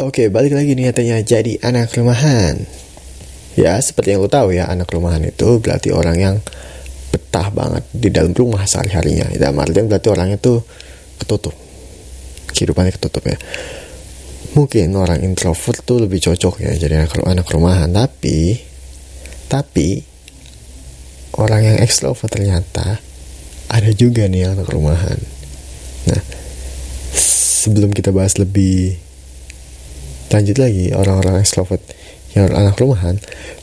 Oke, balik lagi niatannya jadi anak rumahan. Ya, seperti yang lo tahu ya, anak rumahan itu berarti orang yang betah banget di dalam rumah sehari-harinya. Dalam artian berarti orangnya tuh ketutup. Kehidupannya ketutup ya. Mungkin orang introvert tuh lebih cocok ya jadi anak, anak rumahan. Tapi, tapi orang yang ekstrovert ternyata ada juga nih anak rumahan. Nah, sebelum kita bahas lebih lanjut lagi orang-orang extrovert yang anak rumahan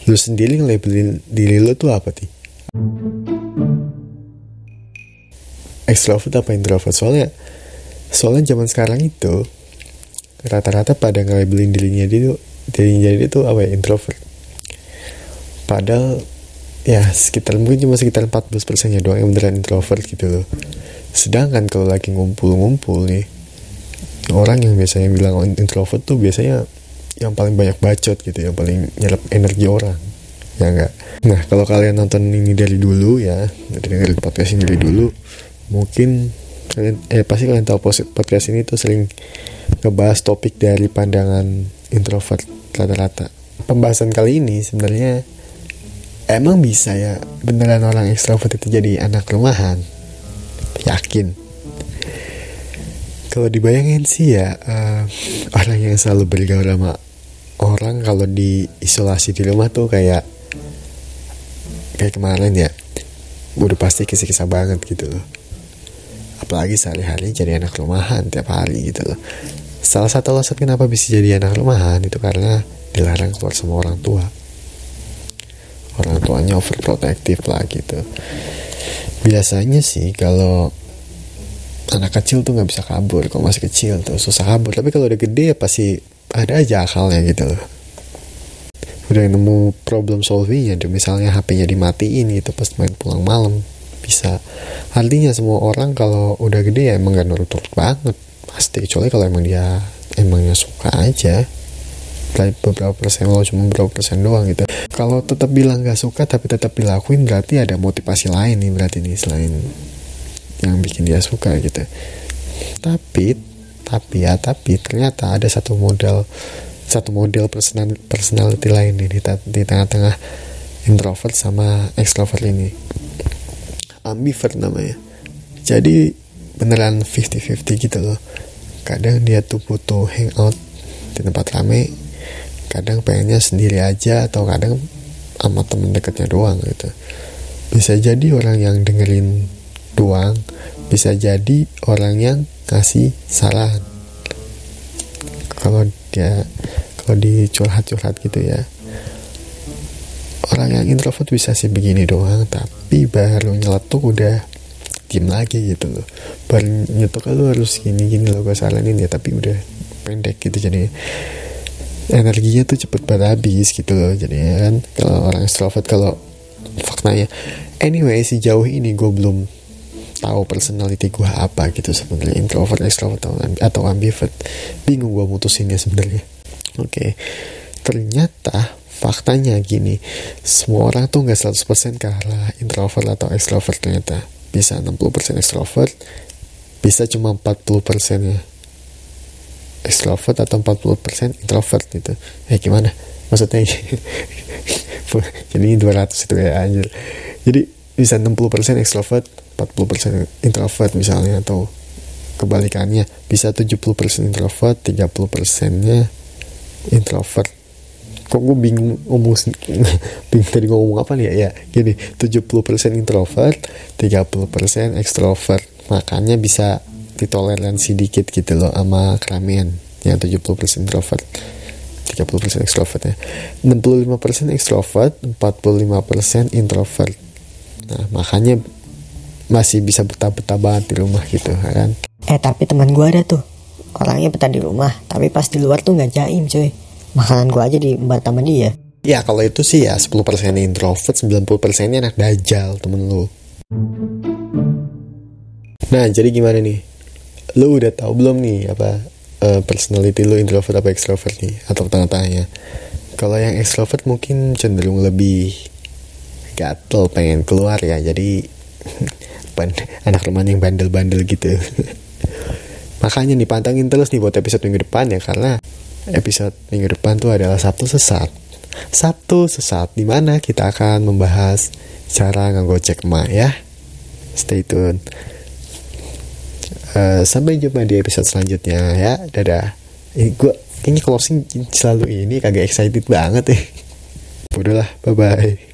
lu sendiri ngelabelin diri lu tuh apa sih extrovert apa introvert? Soalnya soalnya zaman sekarang itu rata-rata pada ngelabelin dirinya dia dirinya dia tuh apa ya introvert. Padahal ya sekitar mungkin cuma sekitar 14 persennya doang yang beneran introvert gitu loh. Sedangkan kalau lagi ngumpul-ngumpul nih orang yang biasanya bilang introvert tuh biasanya yang paling banyak bacot gitu yang paling nyerap energi orang ya enggak? Nah kalau kalian nonton ini dari dulu ya dari podcast ini dari dulu mungkin kalian eh pasti kalian tahu podcast ini tuh sering ngebahas topik dari pandangan introvert rata-rata. Pembahasan kali ini sebenarnya emang bisa ya beneran orang ekstrovert itu jadi anak rumahan? Yakin kalau dibayangin sih ya uh, orang yang selalu bergaul sama orang kalau di isolasi di rumah tuh kayak kayak kemarin ya udah pasti kisah-kisah banget gitu loh. Apalagi sehari-hari jadi anak rumahan tiap hari gitu loh. Salah satu alasan kenapa bisa jadi anak rumahan itu karena dilarang keluar sama orang tua. Orang tuanya overprotective lah gitu. Biasanya sih kalau anak kecil tuh nggak bisa kabur kalau masih kecil tuh susah kabur. Tapi kalau udah gede ya pasti ada aja akalnya gitu loh. Udah nemu problem solvingnya tuh. Misalnya HP-nya dimatiin gitu pas main pulang malam bisa. Artinya semua orang kalau udah gede ya emang gak nurut-nurut banget. Pasti kecuali kalau emang dia emangnya suka aja. Beberapa persen lo cuma beberapa persen doang gitu. Kalau tetap bilang gak suka tapi tetap dilakuin berarti ada motivasi lain nih berarti nih selain yang bikin dia suka gitu. Tapi tapi ya tapi ternyata ada satu model satu model personal, personality lain nih di, di tengah-tengah introvert sama extrovert ini. Ambivert namanya. Jadi beneran 50-50 gitu loh. Kadang dia tuh butuh hangout di tempat rame kadang pengennya sendiri aja atau kadang sama temen dekatnya doang gitu. Bisa jadi orang yang dengerin doang. Bisa jadi orang yang kasih saran kalau dia kalau di curhat-curhat gitu ya. Orang yang introvert bisa sih begini doang tapi baru nyeletuk udah diem lagi gitu. Loh baru nyetok lu harus gini gini loh gue saranin ya tapi udah pendek gitu jadi energinya tuh cepet banget habis gitu loh jadi kan. Kalau orang extrovert kalau faktanya anyway sejauh ini gue belum tahu personality gue apa gitu sebenarnya introvert extrovert atau, ambivert. Bingung gue mutusinnya sebenarnya. Oke okay. ternyata faktanya gini semua orang tuh nggak 100% ke arah introvert atau extrovert ternyata. Bisa 60% extrovert bisa cuma 40% ya extrovert atau 40% introvert gitu. Eh gimana? Maksudnya jadi 200 itu ya anjir. Jadi bisa 60% extrovert 40% introvert misalnya atau kebalikannya bisa 70% introvert 30% nya introvert. Kok gue bingung ngomong bingung tadi ngomong apa nih ya? Ya gini 70% introvert 30% extrovert. Makanya bisa ditoleransi dikit gitu loh sama keramaian. Yang 70% introvert 30% extrovert ya. 65% extrovert 45% introvert. Nah makanya masih bisa betah-betah banget di rumah gitu ya kan? Eh tapi teman gue ada tuh. Orangnya betah di rumah tapi pas di luar tuh nggak jaim cuy. Makanan gue aja diembat sama dia. Ya kalau itu sih ya 10% introvert 90% nya anak dajal temen lu. Nah jadi gimana nih? Lu udah tahu belum nih apa uh, personality lu introvert apa extrovert nih? Atau tanya-tanya kalau yang extrovert mungkin cenderung lebih gatel pengen keluar ya. Jadi anak teman yang bandel-bandel gitu makanya nih pantangin terus nih buat episode minggu depan ya karena episode minggu depan tuh adalah Sabtu Sesat. Sabtu Sesat di mana kita akan membahas cara ngegocek emak ya. Stay tune. Uh, sampai jumpa di episode selanjutnya ya. Dadah. Ini gue kayaknya closing selalu ini kagak excited banget ya. Udah lah, bye bye.